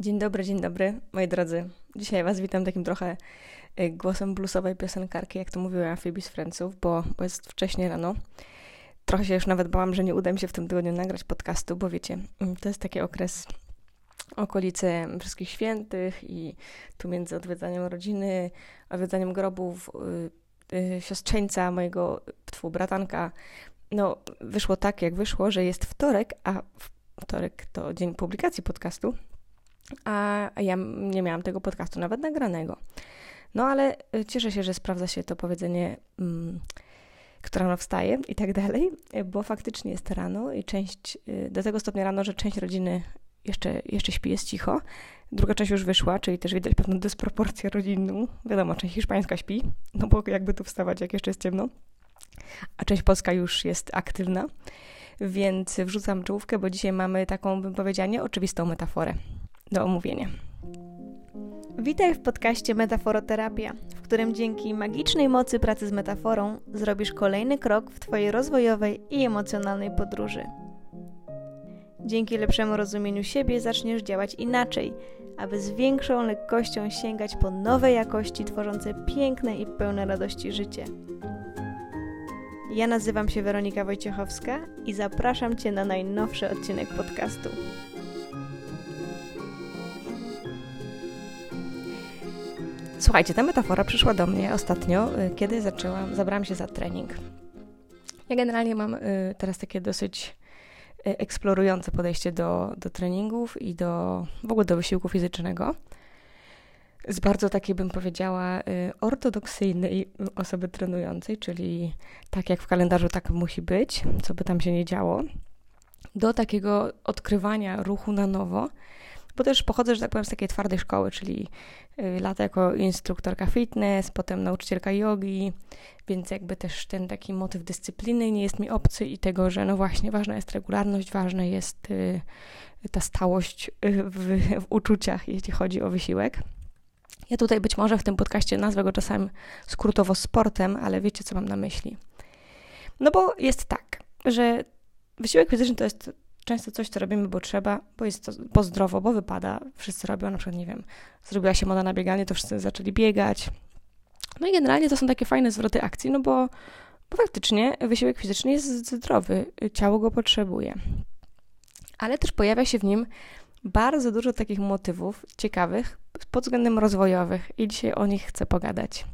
Dzień dobry, dzień dobry, moi drodzy. Dzisiaj Was witam takim trochę y, głosem bluesowej piosenkarki, jak to mówiła Phoebe z Friendsów, bo, bo jest wcześnie rano. Trochę się już nawet bałam, że nie uda mi się w tym tygodniu nagrać podcastu, bo wiecie, mm, to jest taki okres okolice Wszystkich Świętych i tu między odwiedzaniem rodziny, odwiedzaniem grobów yy, yy, siostrzeńca mojego, twu bratanka, no wyszło tak, jak wyszło, że jest wtorek, a wtorek to dzień publikacji podcastu, a ja nie miałam tego podcastu nawet nagranego. No ale y, cieszę się, że sprawdza się to powiedzenie, mm, która rano wstaje i tak dalej, bo faktycznie jest rano i część, y, do tego stopnia rano, że część rodziny jeszcze, jeszcze śpi, jest cicho. Druga część już wyszła, czyli też widać pewną dysproporcję rodzinną. Wiadomo, część hiszpańska śpi, no bo jakby tu wstawać, jak jeszcze jest ciemno. A część polska już jest aktywna. Więc wrzucam czołówkę, bo dzisiaj mamy taką, bym powiedziała, nieoczywistą metaforę do omówienia. Witaj w podcaście Metaforoterapia, w którym dzięki magicznej mocy pracy z metaforą zrobisz kolejny krok w Twojej rozwojowej i emocjonalnej podróży. Dzięki lepszemu rozumieniu siebie zaczniesz działać inaczej, aby z większą lekkością sięgać po nowe jakości tworzące piękne i pełne radości życie. Ja nazywam się Weronika Wojciechowska i zapraszam Cię na najnowszy odcinek podcastu. Słuchajcie, ta metafora przyszła do mnie ostatnio, y, kiedy zaczęłam, zabrałam się za trening. Ja generalnie mam y, teraz takie dosyć y, eksplorujące podejście do, do treningów i do w ogóle do wysiłku fizycznego. Z bardzo takiej, bym powiedziała, ortodoksyjnej osoby trenującej, czyli tak jak w kalendarzu tak musi być, co by tam się nie działo, do takiego odkrywania ruchu na nowo bo też pochodzę, że tak powiem, z takiej twardej szkoły, czyli y, lata jako instruktorka fitness, potem nauczycielka jogi, więc jakby też ten taki motyw dyscypliny nie jest mi obcy i tego, że no właśnie ważna jest regularność, ważna jest y, ta stałość y, w, w uczuciach, jeśli chodzi o wysiłek. Ja tutaj być może w tym podcaście nazwę go czasami skrótowo sportem, ale wiecie, co mam na myśli. No bo jest tak, że wysiłek fizyczny to jest często coś, co robimy, bo trzeba, bo jest to bo zdrowo, bo wypada. Wszyscy robią, na przykład, nie wiem, zrobiła się moda na bieganie, to wszyscy zaczęli biegać. No i generalnie to są takie fajne zwroty akcji, no bo, bo faktycznie wysiłek fizyczny jest zdrowy, ciało go potrzebuje. Ale też pojawia się w nim bardzo dużo takich motywów ciekawych pod względem rozwojowych i dzisiaj o nich chcę pogadać.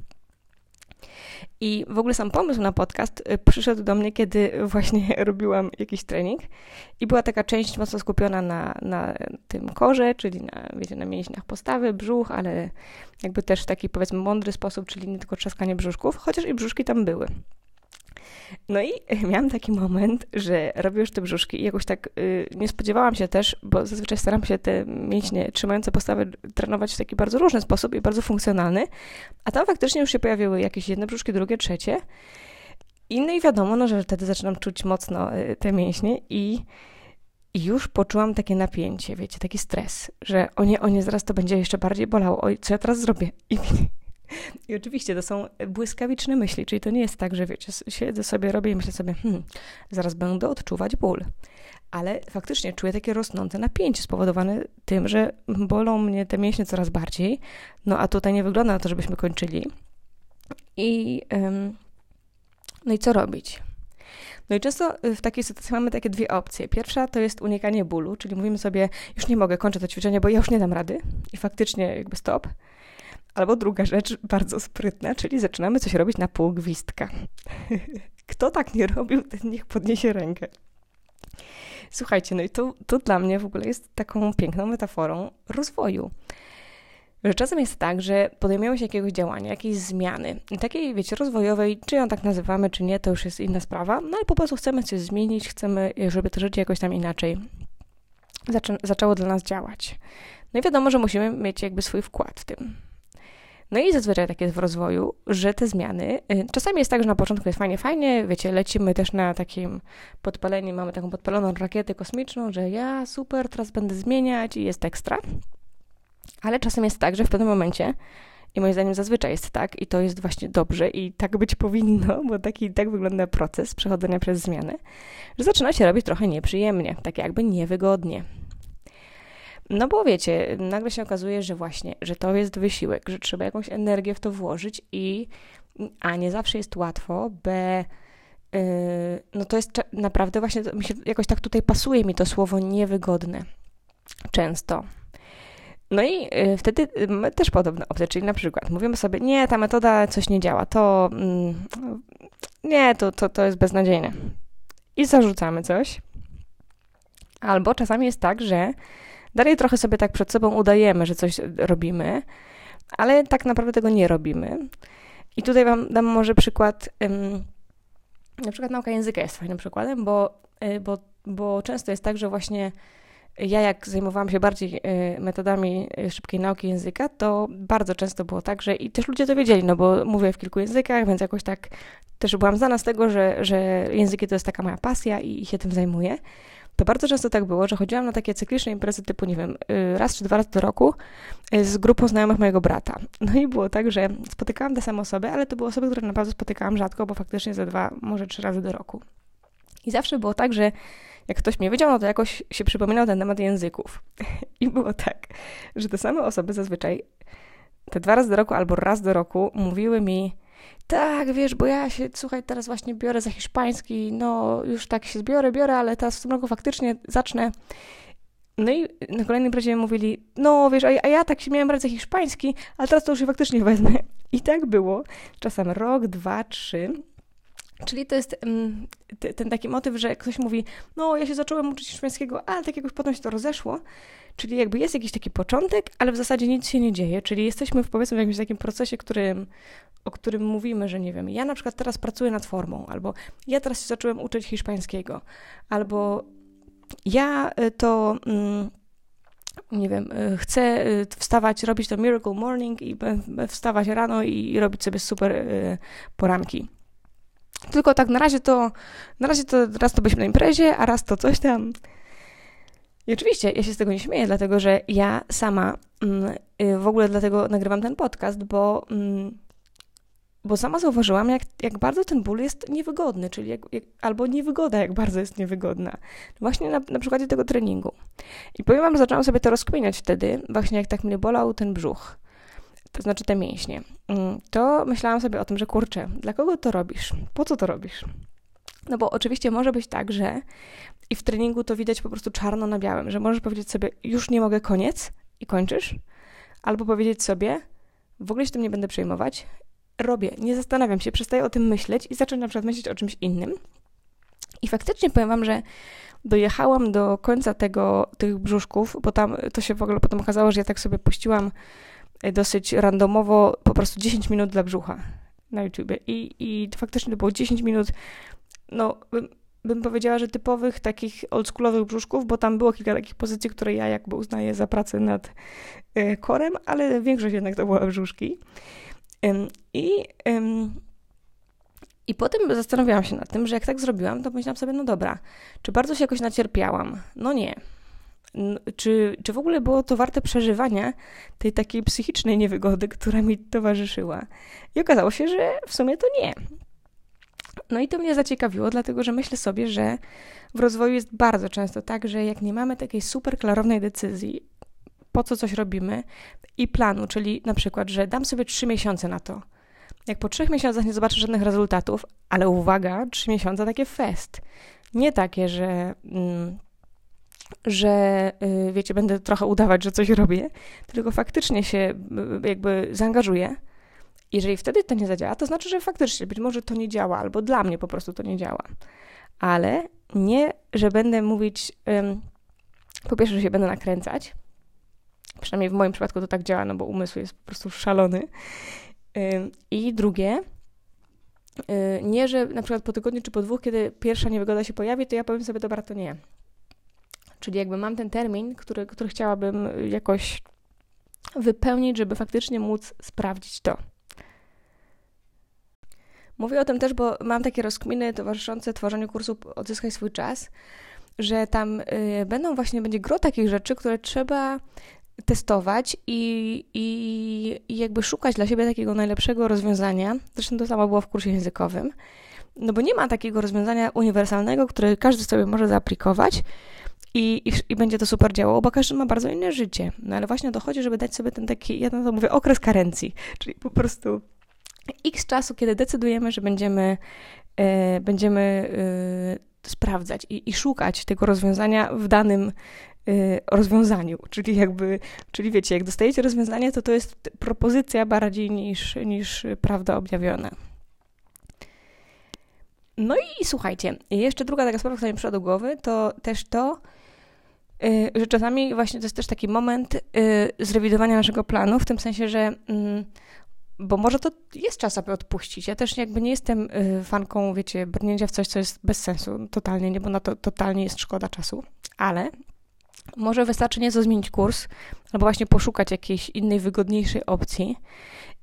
I w ogóle sam pomysł na podcast y, przyszedł do mnie, kiedy właśnie robiłam jakiś trening i była taka część mocno skupiona na, na tym korze, czyli na, wiecie, na mięśniach postawy, brzuch, ale jakby też w taki powiedzmy mądry sposób, czyli nie tylko trzaskanie brzuszków, chociaż i brzuszki tam były. No i miałam taki moment, że robię już te brzuszki i jakoś tak y, nie spodziewałam się też, bo zazwyczaj staram się te mięśnie trzymające postawę trenować w taki bardzo różny sposób i bardzo funkcjonalny, a tam faktycznie już się pojawiły jakieś jedne brzuszki, drugie, trzecie. I no i wiadomo, no, że wtedy zaczynam czuć mocno y, te mięśnie i i już poczułam takie napięcie, wiecie, taki stres, że o nie, o nie, zaraz to będzie jeszcze bardziej bolało, oj, co ja teraz zrobię? I i oczywiście to są błyskawiczne myśli, czyli to nie jest tak, że wiecie, siedzę sobie, robię i myślę sobie, hmm, zaraz będę odczuwać ból. Ale faktycznie czuję takie rosnące napięcie spowodowane tym, że bolą mnie te mięśnie coraz bardziej. No a tutaj nie wygląda na to, żebyśmy kończyli. I um, no i co robić? No i często w takiej sytuacji mamy takie dwie opcje. Pierwsza to jest unikanie bólu, czyli mówimy sobie, już nie mogę, kończę to ćwiczenie, bo ja już nie dam rady i faktycznie jakby stop. Albo druga rzecz, bardzo sprytna, czyli zaczynamy coś robić na pół gwizdka. Kto tak nie robił, ten niech podniesie rękę. Słuchajcie, no i to, to dla mnie w ogóle jest taką piękną metaforą rozwoju. Że czasem jest tak, że podejmujemy się jakiegoś działania, jakiejś zmiany, takiej, wiecie, rozwojowej, czy ją tak nazywamy, czy nie, to już jest inna sprawa, no ale po prostu chcemy coś zmienić, chcemy, żeby to życie jakoś tam inaczej zaczę zaczęło dla nas działać. No i wiadomo, że musimy mieć jakby swój wkład w tym. No i zazwyczaj tak jest w rozwoju, że te zmiany, y, czasami jest tak, że na początku jest fajnie, fajnie, wiecie, lecimy też na takim podpaleniu, mamy taką podpaloną rakietę kosmiczną, że ja super, teraz będę zmieniać i jest ekstra. Ale czasem jest tak, że w pewnym momencie, i moim zdaniem zazwyczaj jest tak, i to jest właśnie dobrze, i tak być powinno, bo taki tak wygląda proces przechodzenia przez zmiany, że zaczyna się robić trochę nieprzyjemnie, tak jakby niewygodnie. No bo wiecie, nagle się okazuje, że właśnie, że to jest wysiłek, że trzeba jakąś energię w to włożyć i a nie zawsze jest łatwo, b yy, no to jest naprawdę właśnie, mi się jakoś tak tutaj pasuje mi to słowo niewygodne. Często. No i y, wtedy mamy też podobne opcje, czyli na przykład mówimy sobie, nie, ta metoda coś nie działa, to mm, nie, to, to, to jest beznadziejne. I zarzucamy coś. Albo czasami jest tak, że dalej trochę sobie tak przed sobą udajemy, że coś robimy, ale tak naprawdę tego nie robimy. I tutaj Wam dam może przykład, ym, na przykład nauka języka jest fajnym przykładem, bo, y, bo, bo często jest tak, że właśnie ja jak zajmowałam się bardziej y, metodami y, szybkiej nauki języka, to bardzo często było tak, że i też ludzie to wiedzieli, no bo mówię w kilku językach, więc jakoś tak też byłam znana z tego, że, że języki to jest taka moja pasja i się tym zajmuję. To bardzo często tak było, że chodziłam na takie cykliczne imprezy typu, nie wiem, y, raz czy dwa razy do roku z grupą znajomych mojego brata. No i było tak, że spotykałam te same osoby, ale to były osoby, które naprawdę spotykałam rzadko, bo faktycznie za dwa, może trzy razy do roku. I zawsze było tak, że jak ktoś mnie wiedział, no to jakoś się przypominał ten temat języków. I było tak, że te same osoby zazwyczaj te dwa razy do roku albo raz do roku mówiły mi, tak, wiesz, bo ja się, słuchaj, teraz właśnie biorę za hiszpański, no już tak się zbiorę, biorę, ale teraz w tym roku faktycznie zacznę. No i na kolejnym imprezie mówili, no wiesz, a, a ja tak się miałem brać za hiszpański, ale teraz to już się faktycznie wezmę. I tak było, czasem rok, dwa, trzy. Czyli to jest um, ten taki motyw, że ktoś mówi, no ja się zacząłem uczyć hiszpańskiego, ale tak jakoś potem się to rozeszło. Czyli jakby jest jakiś taki początek, ale w zasadzie nic się nie dzieje. Czyli jesteśmy w powiedzmy w jakimś takim procesie, którym, o którym mówimy, że nie wiem, ja na przykład teraz pracuję nad formą, albo ja teraz się zacząłem uczyć hiszpańskiego, albo ja y, to... Um, nie wiem, y, chcę y, wstawać, robić to Miracle Morning i wstawać rano i robić sobie super poranki. Tylko tak na razie to, na razie to raz to byliśmy na imprezie, a raz to coś tam. I oczywiście ja się z tego nie śmieję, dlatego że ja sama mm, y, w ogóle dlatego nagrywam ten podcast, bo, mm, bo sama zauważyłam, jak, jak bardzo ten ból jest niewygodny, czyli jak, jak, albo niewygoda, jak bardzo jest niewygodna. Właśnie na, na przykładzie tego treningu. I powiem wam, zaczęłam sobie to rozkminiać wtedy, właśnie jak tak mnie bolał ten brzuch to znaczy te mięśnie, mm, to myślałam sobie o tym, że kurczę, dla kogo to robisz? Po co to robisz? No bo oczywiście może być tak, że i w treningu to widać po prostu czarno na białym, że możesz powiedzieć sobie, już nie mogę, koniec i kończysz, albo powiedzieć sobie, w ogóle się tym nie będę przejmować, robię, nie zastanawiam się, przestaję o tym myśleć i zaczynam na przykład myśleć o czymś innym. I faktycznie powiem Wam, że dojechałam do końca tego, tych brzuszków, bo tam to się w ogóle potem okazało, że ja tak sobie puściłam E, dosyć randomowo po prostu 10 minut dla brzucha na YouTubie. I, i faktycznie to było 10 minut, no bym, powiedziała, że typowych takich oldschoolowych brzuszków, bo tam było kilka takich pozycji, które ja jakby uznaję za pracę nad y, korem, ale większość jednak to były brzuszki. I i potem zastanawiałam się nad tym, że jak tak zrobiłam, to myślałam sobie, no dobra, czy bardzo się jakoś nacierpiałam? No nie czy, czy w ogóle było to warte przeżywania tej takiej psychicznej niewygody, która mi towarzyszyła. I okazało się, że w sumie to nie. No i to mnie zaciekawiło, dlatego że myślę sobie, że w rozwoju jest bardzo często tak, że jak nie mamy takiej super klarownej decyzji, po co coś robimy i planu, czyli na przykład, że dam sobie trzy miesiące na to. Jak po trzech miesiącach nie zobaczę żadnych rezultatów, ale uwaga, trzy miesiące takie fest. Nie takie, że mm, że y, wiecie, będę trochę udawać, że coś robię, tylko faktycznie się y, jakby zaangażuję. Jeżeli wtedy to nie zadziała, to znaczy, że faktycznie być może to nie działa, albo dla mnie po prostu to nie działa. Ale nie, że będę mówić, po pierwsze, że się będę nakręcać. Przynajmniej w moim przypadku to tak działa, no bo umysł jest po prostu szalony. I drugie, y, nie, że na przykład po tygodniu czy po dwóch, kiedy pierwsza niewygoda się pojawi, to ja powiem sobie, dobra, to nie. Czyli jakby mam ten termin, który, który chciałabym jakoś wypełnić, żeby faktycznie móc sprawdzić to. Mówię o tym też, bo mam takie rozkminy towarzyszące tworzeniu kursu Odzyskaj swój czas, że tam y, będą właśnie, będzie gro takich rzeczy, które trzeba testować i, i, i jakby szukać dla siebie takiego najlepszego rozwiązania. Zresztą to samo było w kursie językowym. No bo nie ma takiego rozwiązania uniwersalnego, które każdy sobie może zaaplikować i, i, i, będzie to super działało, bo każdy ma bardzo inne życie. No ale właśnie dochodzi, żeby dać sobie ten taki, ja to mówię, okres karencji, czyli po prostu x czasu, kiedy decydujemy, że będziemy, e, będziemy e, sprawdzać i, i, szukać tego rozwiązania w danym e, rozwiązaniu. Czyli jakby, czyli wiecie, jak dostajecie rozwiązanie, to to jest propozycja bardziej niż, niż prawda objawiona. No i słuchajcie, jeszcze druga taka sprawa, która mi przyszła do głowy, to też to, że czasami właśnie to jest też taki moment zrewidowania naszego planu, w tym sensie, że mm, bo może to jest czas, aby odpuścić. Ja też jakby nie jestem y, fanką, wiecie, brnięcia w coś, co jest bez sensu, totalnie nie, bo na to totalnie jest szkoda czasu, ale może wystarczy nieco zmienić kurs, albo właśnie poszukać jakiejś innej, wygodniejszej opcji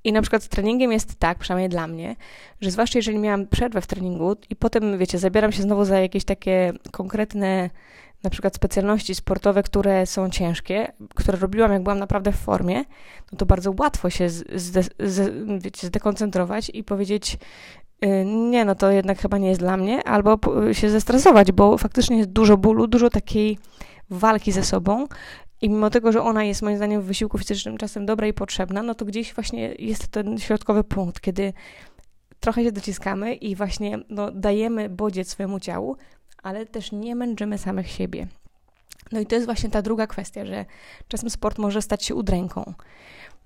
i na przykład z treningiem jest tak, przynajmniej dla mnie, że zwłaszcza jeżeli miałam przerwę w treningu i potem, wiecie, zabieram się znowu za jakieś takie konkretne na przykład specjalności sportowe, które są ciężkie, które robiłam jak byłam naprawdę w formie, no to bardzo łatwo się zde, z, wiecie, zdekoncentrować i powiedzieć y, nie, no to jednak chyba nie jest dla mnie, albo się zestresować, bo faktycznie jest dużo bólu, dużo takiej walki ze sobą i mimo tego, że ona jest moim zdaniem w wysiłku fizycznym czasem dobra i potrzebna, no to gdzieś właśnie jest ten środkowy punkt, kiedy trochę się dociskamy i właśnie no, dajemy bodziec swojemu ciału, ale też nie męczymy samych siebie. No i to jest właśnie ta druga kwestia, że czasem sport może stać się udręką.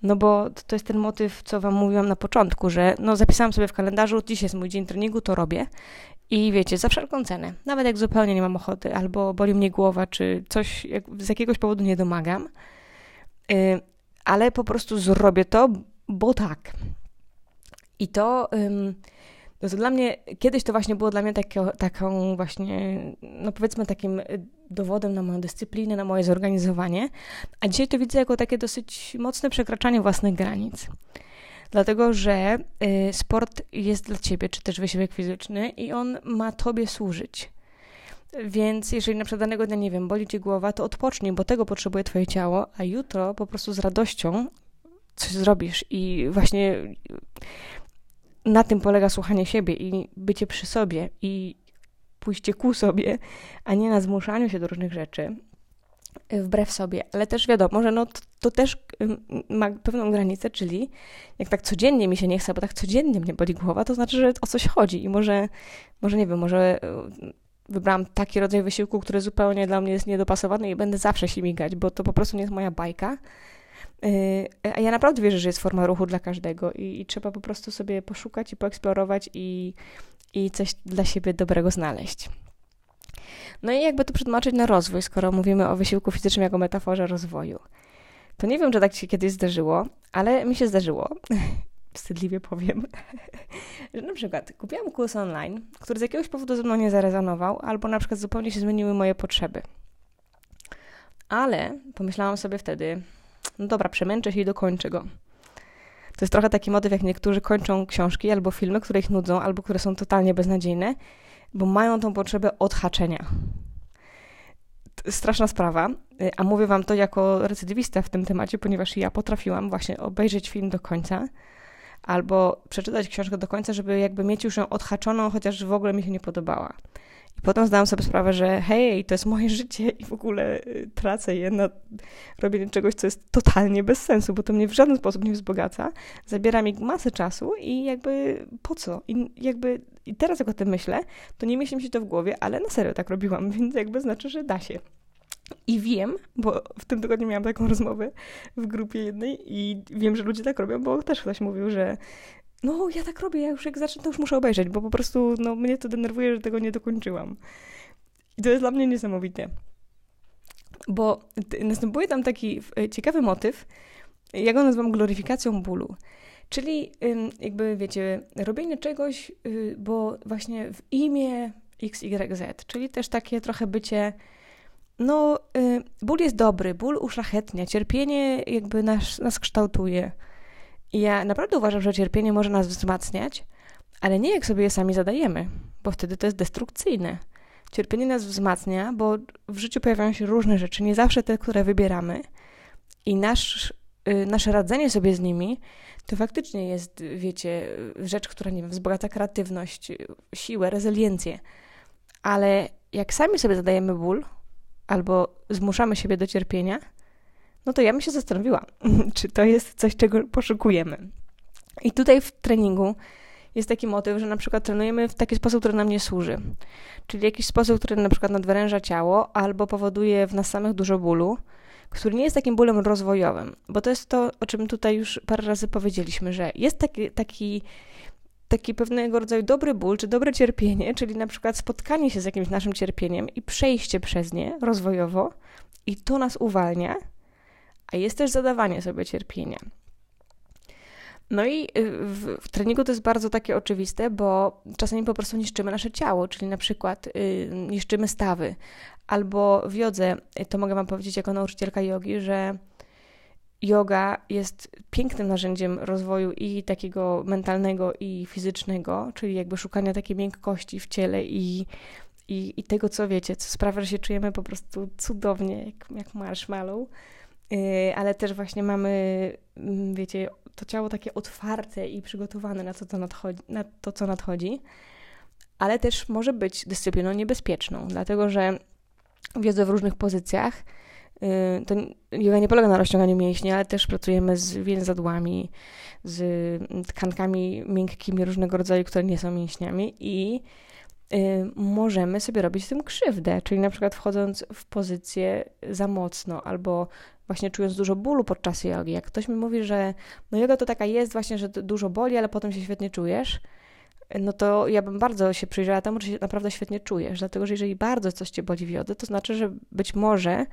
No bo to jest ten motyw, co wam mówiłam na początku, że no zapisałam sobie w kalendarzu, dzisiaj jest mój dzień treningu, to robię. I wiecie, za wszelką cenę, nawet jak zupełnie nie mam ochoty, albo boli mnie głowa, czy coś jak, z jakiegoś powodu nie domagam, yy, ale po prostu zrobię to, bo tak. I to, yy, no dla mnie, kiedyś to właśnie było dla mnie taką właśnie, no powiedzmy takim dowodem na moją dyscyplinę, na moje zorganizowanie, a dzisiaj to widzę jako takie dosyć mocne przekraczanie własnych granic. Dlatego że y, sport jest dla ciebie, czy też wysiłek fizyczny i on ma tobie służyć. Więc jeżeli na przykład danego dnia, nie wiem, boli ci głowa, to odpocznij, bo tego potrzebuje twoje ciało, a jutro po prostu z radością coś zrobisz. I właśnie na tym polega słuchanie siebie i bycie przy sobie i pójście ku sobie, a nie na zmuszaniu się do różnych rzeczy, wbrew sobie, ale też wiadomo, że no to, to, też ma pewną granicę, czyli jak tak codziennie mi się nie chce, bo tak codziennie mnie boli głowa, to znaczy, że o coś chodzi i może, może nie wiem, może y, wybrałam taki rodzaj wysiłku, który zupełnie dla mnie jest niedopasowany i będę zawsze się migać, bo to po prostu nie jest moja bajka. Y, a ja naprawdę wierzę, że jest forma ruchu dla każdego i, i trzeba po prostu sobie poszukać i poeksplorować i, i coś dla siebie dobrego znaleźć. No i jakby to przetłumaczyć na rozwój, skoro mówimy o wysiłku fizycznym jako metaforze rozwoju. To nie wiem, czy tak się kiedyś zdarzyło, ale mi się zdarzyło. Wstydliwie powiem, że na przykład kupiłam kurs online, który z jakiegoś powodu ze mną nie zarezonował, albo na przykład zupełnie się zmieniły moje potrzeby. Ale pomyślałam sobie wtedy, no dobra, przemęczę się i dokończę go. To jest trochę taki motyw, jak niektórzy kończą książki albo filmy, które ich nudzą, albo które są totalnie beznadziejne bo mają tą potrzebę odhaczenia. Straszna sprawa, y, a mówię wam to jako recydywista w tym temacie, ponieważ ja potrafiłam właśnie obejrzeć film do końca albo przeczytać książkę do końca, żeby jakby mieć już ją odhaczoną, chociaż w ogóle mi się nie podobała. I potem zdałam sobie sprawę, że hej, to jest moje życie i w ogóle y, tracę je na robienie czegoś, co jest totalnie bez sensu, bo to mnie w żaden sposób nie wzbogaca. Zabiera mi masę czasu i jakby po co? I jakby i teraz jak o tym myślę, to nie mieści mi się to w głowie, ale na serio tak robiłam, więc jakby znaczy, że da się. I wiem, bo w tym tygodniu miałam taką rozmowę w grupie jednej i wiem, że ludzie tak robią, bo też ktoś mówił, że no ja tak robię, ja już jak zacznę, to już muszę obejrzeć, bo po prostu no, mnie to denerwuje, że tego nie dokończyłam. I to jest dla mnie niesamowite. Bo następuje tam taki ciekawy motyw, ja go nazywam gloryfikacją bólu. Czyli jakby, wiecie, robienie czegoś, y, bo właśnie w imię XYZ, czyli też takie trochę bycie, no, y, ból jest dobry, ból uszlachetnia, cierpienie jakby nas, nas kształtuje. I ja naprawdę uważam, że cierpienie może nas wzmacniać, ale nie jak sobie je sami zadajemy, bo wtedy to jest destrukcyjne. Cierpienie nas wzmacnia, bo w życiu pojawiają się różne rzeczy, nie zawsze te, które wybieramy, i nasz, y, nasze radzenie sobie z nimi to faktycznie jest, wiecie, rzecz, która, nie wiem, wzbogaca kreatywność, siłę, rezyliencję. Ale jak sami sobie zadajemy ból, albo zmuszamy siebie do cierpienia, no to ja bym się zastanowiła, czy to jest coś, czego poszukujemy. I tutaj w treningu jest taki motyw, że na przykład trenujemy w taki sposób, który nam nie służy. Czyli jakiś sposób, który na przykład nadwyręża ciało albo powoduje w nas samych dużo bólu, który nie jest takim bólem rozwojowym. Bo to jest to, o czym tutaj już parę razy powiedzieliśmy, że jest taki, taki taki pewnego rodzaju dobry ból, czy dobre cierpienie, czyli na przykład spotkanie się z jakimś naszym cierpieniem i przejście przez nie rozwojowo, i to nas uwalnia, jest też zadawanie sobie cierpienia. No i y, w, w, treningu to jest bardzo takie oczywiste, bo czasami po prostu niszczymy nasze ciało, czyli na przykład y, niszczymy stawy. Albo w jodze, y, to mogę Wam powiedzieć jako nauczycielka jogi, że yoga jest pięknym narzędziem rozwoju i takiego mentalnego, i fizycznego, czyli jakby szukania takiej miękkości w ciele i, i, i tego, co wiecie, co sprawia, że się czujemy po prostu cudownie, jak, jak marshmallow. Yy, ale też właśnie mamy, mm, wiecie, to ciało takie otwarte i przygotowane na to, co nadchodzi, na to, co nadchodzi, ale też może być dyscypliną niebezpieczną, dlatego że wiedzę w różnych pozycjach. Yy, to yoga nie polega na rozciąganiu mięśni, ale też pracujemy z więzadłami, z tkankami miękkimi różnego rodzaju, które nie są mięśniami i yy, możemy sobie robić tym krzywdę, czyli na przykład wchodząc w pozycję za mocno albo właśnie czując dużo bólu podczas jogi. Jak ktoś mi mówi, że no yoga to taka jest właśnie, że dużo boli, ale potem się świetnie czujesz, no to ja bym bardzo się przyjrzała temu, czy się naprawdę świetnie czujesz, dlatego że jeżeli bardzo coś cię boli w jodze, to znaczy, że być może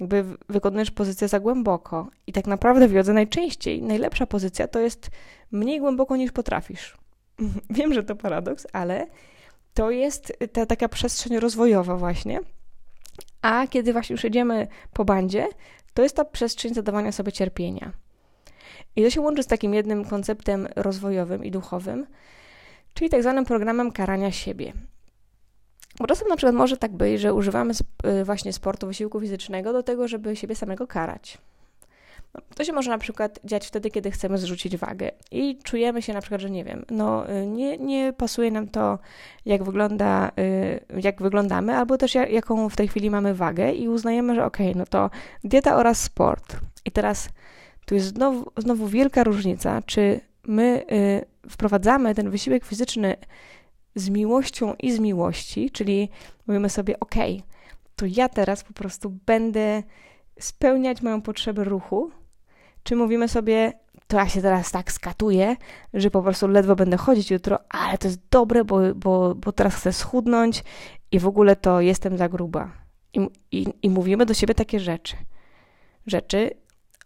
jakby wykonujesz pozycję za głęboko i tak naprawdę w jodze najczęściej najlepsza pozycja to jest mniej głęboko niż potrafisz. Wiem, że to paradoks, ale to jest ta taka przestrzeń rozwojowa właśnie, a kiedy właśnie już jedziemy po bandzie, to jest ta przestrzeń zadawania sobie cierpienia. I to się łączy z takim jednym konceptem rozwojowym i duchowym, czyli tak zwanym programem karania siebie. Bo czasem na przykład może tak być, że używamy y, właśnie sportu, wysiłku fizycznego do tego, żeby siebie samego karać. To się może na przykład dziać wtedy, kiedy chcemy zrzucić wagę i czujemy się na przykład, że nie wiem, no y, nie, nie pasuje nam to, jak wygląda, y, jak wyglądamy, albo też jaką w tej chwili mamy wagę i uznajemy, że okej, okay, no to dieta oraz sport. I teraz tu jest znowu, znowu wielka różnica, czy my y, wprowadzamy ten wysiłek fizyczny z miłością i z miłości, czyli mówimy sobie, okej, okay, to ja teraz po prostu będę spełniać moją potrzebę ruchu, czy mówimy sobie, to ja się teraz tak skatuję, że po prostu ledwo będę chodzić jutro, ale to jest dobre, bo, bo, bo teraz chcę schudnąć i w ogóle to jestem za gruba. I, i, I mówimy do siebie takie rzeczy. Rzeczy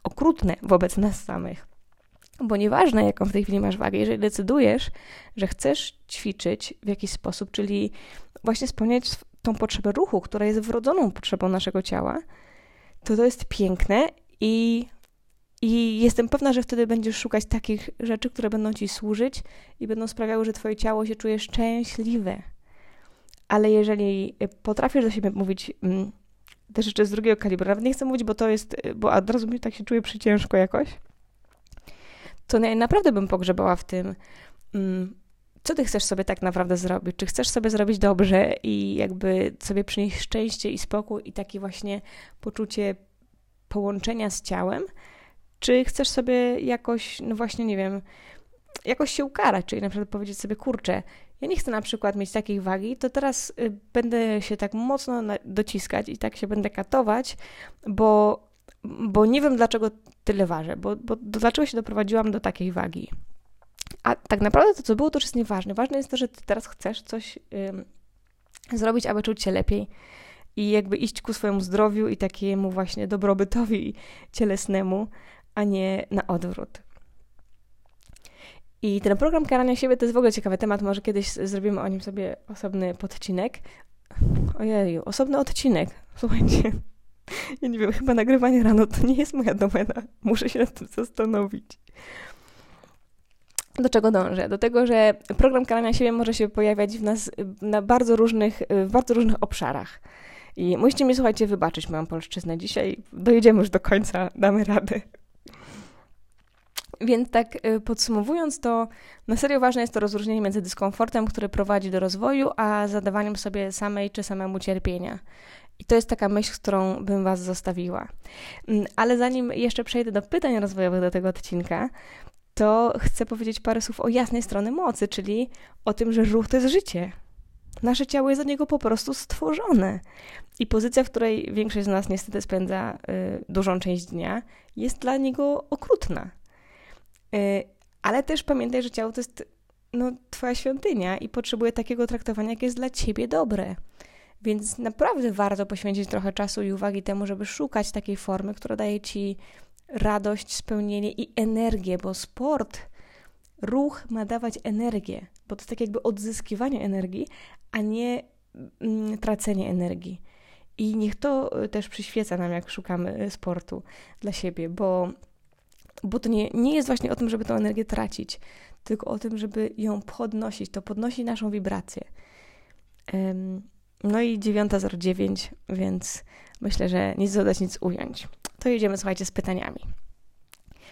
okrutne wobec nas samych. Bo nieważne, jaką w tej chwili masz wagę, jeżeli decydujesz, że chcesz ćwiczyć w jakiś sposób, czyli właśnie spełniać tą potrzebę ruchu, która jest wrodzoną potrzebą naszego ciała, to to jest piękne i, i jestem pewna, że wtedy będziesz szukać takich rzeczy, które będą ci służyć i będą sprawiały, że twoje ciało się czuje szczęśliwe. Ale jeżeli potrafisz do siebie mówić mm, te rzeczy z drugiego kalibru, nawet nie chcę mówić, bo to jest, bo od razu mi tak się czuję przyciężko jakoś, to naprawdę bym pogrzebała w tym, mm, co ty chcesz sobie tak naprawdę zrobić? Czy chcesz sobie zrobić dobrze i jakby sobie przynieść szczęście i spokój i takie właśnie poczucie połączenia z ciałem? Czy chcesz sobie jakoś, no właśnie, nie wiem, jakoś się ukarać, czyli na przykład powiedzieć sobie, kurczę, ja nie chcę na przykład mieć takiej wagi, to teraz y, będę się tak mocno dociskać i tak się będę katować, bo, bo nie wiem dlaczego tyle ważę, bo, bo dlaczego się doprowadziłam do takiej wagi. A tak naprawdę to, co było, to już jest nieważne. Ważne jest to, że ty teraz chcesz coś zrobić, aby czuć się lepiej i jakby iść ku swojemu zdrowiu i takiemu właśnie dobrobytowi cielesnemu, a nie na odwrót. I ten program karania siebie to jest w ogóle ciekawy temat. Może kiedyś zrobimy o nim sobie osobny podcinek. Ojeju, osobny odcinek. Słuchajcie, ja nie wiem, chyba nagrywanie rano to nie jest moja domena. Muszę się nad tym zastanowić. Do czego dążę? Do tego, że program karania siebie może się pojawiać w nas na bardzo różnych, w bardzo różnych obszarach. I musicie mi, słuchajcie, wybaczyć moją polszczyznę. Dzisiaj dojedziemy już do końca, damy radę. Więc tak y, podsumowując, to na serio ważne jest to rozróżnienie między dyskomfortem, który prowadzi do rozwoju, a zadawaniem sobie samej czy samemu cierpienia. I to jest taka myśl, z którą bym Was zostawiła. Mm, ale zanim jeszcze przejdę do pytań rozwojowych do tego odcinka, to chcę powiedzieć parę słów o jasnej strony mocy, czyli o tym, że ruch to jest życie. Nasze ciało jest do niego po prostu stworzone. I pozycja, w której większość z nas niestety spędza y, dużą część dnia, jest dla niego okrutna. Y, ale też pamiętaj, że ciało to jest no, twoja świątynia i potrzebuje takiego traktowania, jakie jest dla ciebie dobre. Więc naprawdę warto poświęcić trochę czasu i uwagi temu, żeby szukać takiej formy, która daje ci radość, spełnienie i energię, bo sport, ruch ma dawać energię, bo to jest tak jakby odzyskiwanie energii, a nie mm, tracenie energii. I niech to y, też przyświeca nam, jak szukamy y, sportu dla siebie, bo, bo to nie, nie jest właśnie o tym, żeby tę energię tracić, tylko o tym, żeby ją podnosić. To podnosi naszą wibrację. No i 9.09, więc myślę, że nic dodać, nic ująć. To jedziemy, słuchajcie, z pytaniami.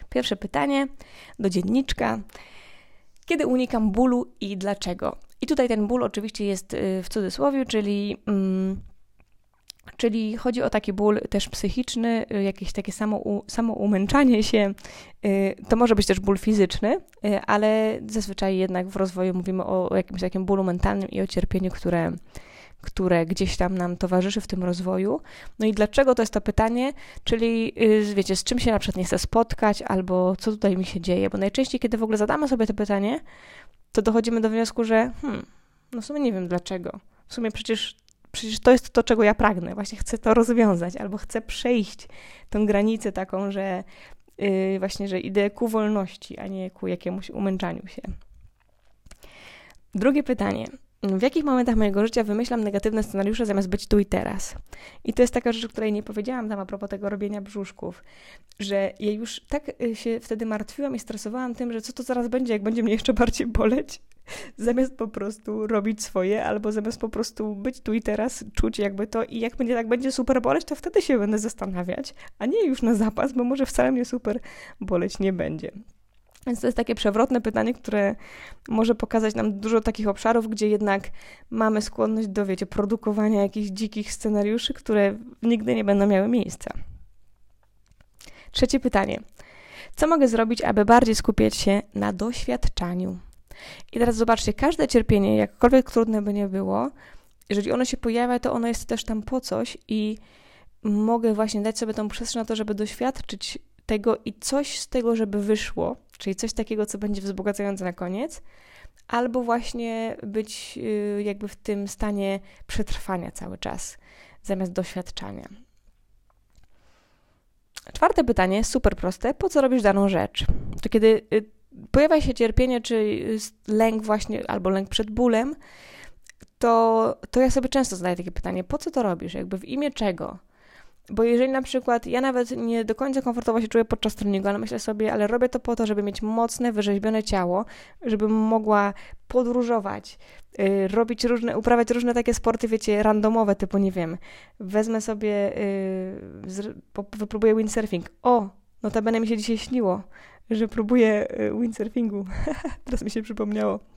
Pierwsze pytanie do dzienniczka. Kiedy unikam bólu i dlaczego? I tutaj ten ból oczywiście jest y, w cudzysłowie, czyli, mm, czyli chodzi o taki ból też psychiczny, y, jakieś takie samo, samo umęczanie się. Y, to może być też ból fizyczny, ale zazwyczaj jednak w rozwoju mówimy o jakimś takim bólu mentalnym i o cierpieniu, które które gdzieś tam nam towarzyszy w tym rozwoju. No i dlaczego to jest to pytanie, czyli wiecie, z czym się na przykład nie chcę spotkać, albo co tutaj mi się dzieje, bo najczęściej, kiedy w ogóle zadamy sobie to pytanie, to dochodzimy do wniosku, że hmm, no w sumie nie wiem dlaczego. W sumie przecież, przecież to jest to, czego ja pragnę. Właśnie chcę to rozwiązać, albo chcę przejść tą granicę taką, że yy, właśnie, że idę ku wolności, a nie ku jakiemuś umęczaniu się. Drugie pytanie w jakich momentach mojego życia wymyślam negatywne scenariusze zamiast być tu i teraz. I to jest taka rzecz, o której nie powiedziałam tam a propos tego robienia brzuszków, że ja już tak y, się wtedy martwiłam i stresowałam tym, że co to zaraz będzie, jak będzie mnie jeszcze bardziej boleć, zamiast po prostu robić swoje, albo zamiast po prostu być tu i teraz, czuć jakby to i jak będzie tak będzie super boleć, to wtedy się będę zastanawiać, a nie już na zapas, bo może wcale mnie super boleć nie będzie. Więc to jest takie przewrotne pytanie, które może pokazać nam dużo takich obszarów, gdzie jednak mamy skłonność do, wiecie, produkowania jakichś dzikich scenariuszy, które nigdy nie będą miały miejsca. Trzecie pytanie. Co mogę zrobić, aby bardziej skupiać się na doświadczaniu? I teraz zobaczcie, każde cierpienie, jakkolwiek trudne by nie było, jeżeli ono się pojawia, to ono jest też tam po coś i mogę właśnie dać sobie tą przestrzeń na to, żeby doświadczyć tego i coś z tego, żeby wyszło, czyli coś takiego, co będzie wzbogacające na koniec, albo właśnie być y, jakby w tym stanie przetrwania cały czas, zamiast doświadczania. Czwarte pytanie, super proste. Po co robisz daną rzecz? To kiedy y, pojawia się cierpienie, czy lęk właśnie, albo lęk przed bólem, to, to ja sobie często zadaję takie pytanie, po co to robisz? Jakby w imię czego? Bo jeżeli na przykład ja nawet nie do końca komfortowo się czuję podczas treningu, ale myślę sobie, ale robię to po to, żeby mieć mocne, wyrzeźbione ciało, żebym mogła podróżować, yy, robić różne, uprawiać różne takie sporty, wiecie, randomowe, typu nie wiem, wezmę sobie, yy, wypróbuję windsurfing. O, notabene mi się dzisiaj śniło, że próbuję yy, windsurfingu. Teraz mi się przypomniało.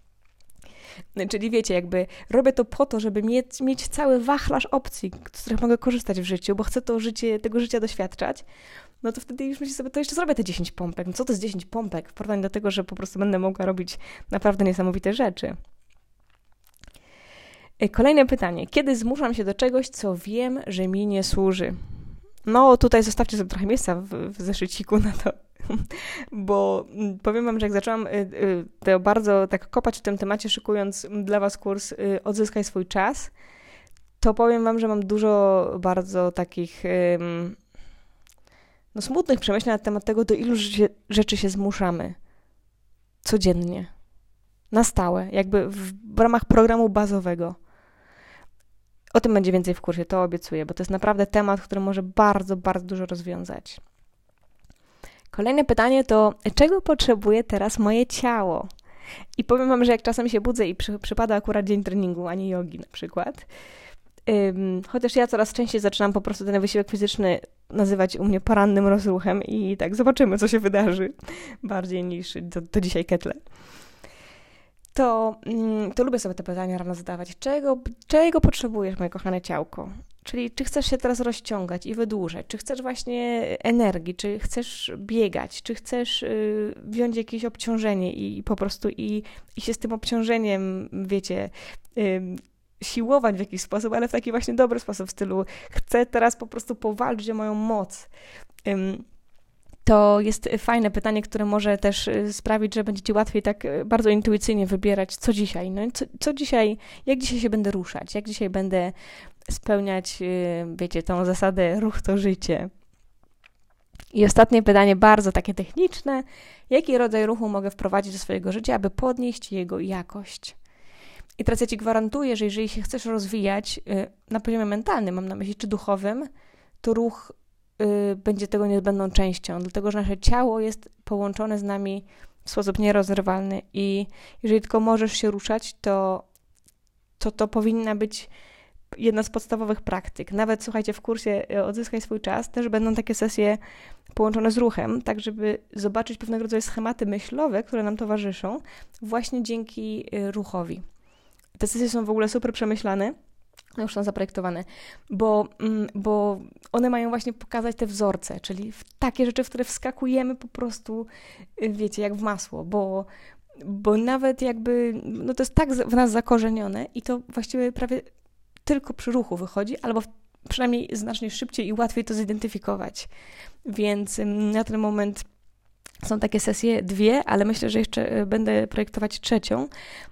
Czyli wiecie, jakby robię to po to, żeby mieć, mieć cały wachlarz opcji, z których mogę korzystać w życiu, bo chcę to życie, tego życia doświadczać, no to wtedy już myślę sobie, to jeszcze zrobię te 10 pompek. No co to jest 10 pompek w porównaniu do tego, że po prostu będę mogła robić naprawdę niesamowite rzeczy. Y, kolejne pytanie. Kiedy zmuszam się do czegoś, co wiem, że mi nie służy? No, tutaj zostawcie sobie trochę miejsca w, w zeszyciku na to, bo mm, powiem wam, że jak zaczęłam y, y, to bardzo tak kopać w tym temacie, szykując dla was kurs y, Odzyskaj swój czas, to powiem wam, że mam dużo bardzo takich no, smutnych przemyśleń na temat tego, do ilu rzeczy się zmuszamy codziennie, na stałe, jakby w ramach programu bazowego. O tym będzie więcej w kursie, to obiecuję, bo to jest naprawdę temat, który może bardzo, bardzo dużo rozwiązać. Kolejne pytanie to, czego potrzebuje teraz moje ciało? I powiem Wam, że jak czasem się budzę i przy, przypada akurat dzień treningu, a nie jogi na przykład, ym, chociaż ja coraz częściej zaczynam po prostu ten wysiłek fizyczny nazywać u mnie porannym rozruchem i tak zobaczymy, co się wydarzy bardziej niż to dzisiaj ketle. To, to lubię sobie te pytania rano zadawać. Czego, czego potrzebujesz, moje kochane ciałko? Czyli czy chcesz się teraz rozciągać i wydłużać, czy chcesz właśnie energii, czy chcesz biegać, czy chcesz y, wziąć jakieś obciążenie i, i po prostu i, i się z tym obciążeniem, wiecie, y, siłować w jakiś sposób, ale w taki właśnie dobry sposób, w stylu chcę teraz po prostu powalczyć o moją moc. To jest fajne pytanie, które może też y, sprawić, że będzie Ci łatwiej tak bardzo intuicyjnie wybierać, co dzisiaj. No, co, co dzisiaj, jak dzisiaj się będę ruszać, jak dzisiaj będę spełniać, y, wiecie, tą zasadę ruch to życie. I ostatnie pytanie, bardzo takie techniczne. Jaki rodzaj ruchu mogę wprowadzić do swojego życia, aby podnieść jego jakość? I teraz ja Ci gwarantuję, że jeżeli się chcesz rozwijać y, na poziomie mentalnym, mam na myśli, czy duchowym, to ruch y, będzie tego niezbędną częścią, dlatego że nasze ciało jest połączone z nami w sposób nierozerwalny i jeżeli tylko możesz się ruszać, to to, to powinna być jedna z podstawowych praktyk. Nawet słuchajcie, w kursie y, Odzyskaj swój czas też będą takie sesje połączone z ruchem, tak żeby zobaczyć pewnego rodzaju schematy myślowe, które nam towarzyszą właśnie dzięki ruchowi. Te sesje są w ogóle super przemyślane, no już są zaprojektowane, bo, mm, bo one mają właśnie pokazać te wzorce, czyli takie rzeczy, w które wskakujemy po prostu, y, wiecie, jak w masło, bo, bo nawet jakby, no to jest tak w nas zakorzenione i to właściwie prawie tylko przy ruchu wychodzi, albo przynajmniej znacznie szybciej i łatwiej to zidentyfikować. Więc na ten moment są takie sesje dwie, ale myślę, że jeszcze e, będę projektować trzecią,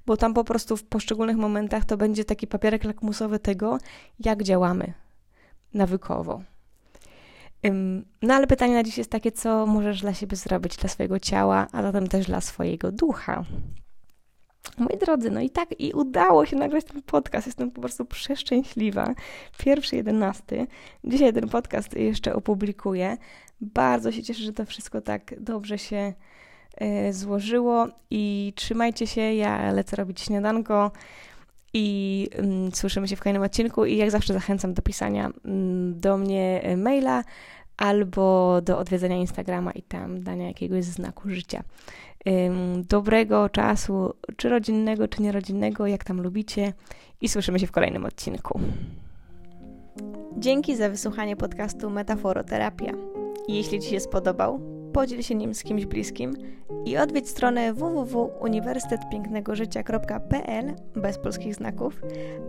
bo tam po prostu w poszczególnych momentach to będzie taki papierek lakmusowy tego, jak działamy nawykowo. No ale pytanie na dziś jest takie, co możesz dla siebie zrobić, dla swojego ciała, a zatem też dla swojego ducha. Moi drodzy, no i tak, i udało się nagrać ten podcast. Jestem po prostu przeszczęśliwa. Pierwszy, jedenasty. Dzisiaj ten podcast jeszcze opublikuję. Bardzo się cieszę, że to wszystko tak dobrze się y, złożyło i trzymajcie się. Ja lecę robić śniadanko i y, słyszymy się w kolejnym odcinku. I jak zawsze zachęcam do pisania y, do mnie maila albo do odwiedzenia Instagrama i tam dania jakiegoś znaku życia. Dobrego czasu, czy rodzinnego, czy nierodzinnego, jak tam lubicie, i słyszymy się w kolejnym odcinku. Dzięki za wysłuchanie podcastu Metaforoterapia. Jeśli Ci się spodobał, podziel się nim z kimś bliskim i odwiedź stronę www.uniwersytetpięknegożycia.pl bez polskich znaków,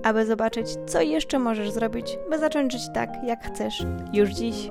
aby zobaczyć, co jeszcze możesz zrobić, by zacząć żyć tak, jak chcesz już dziś.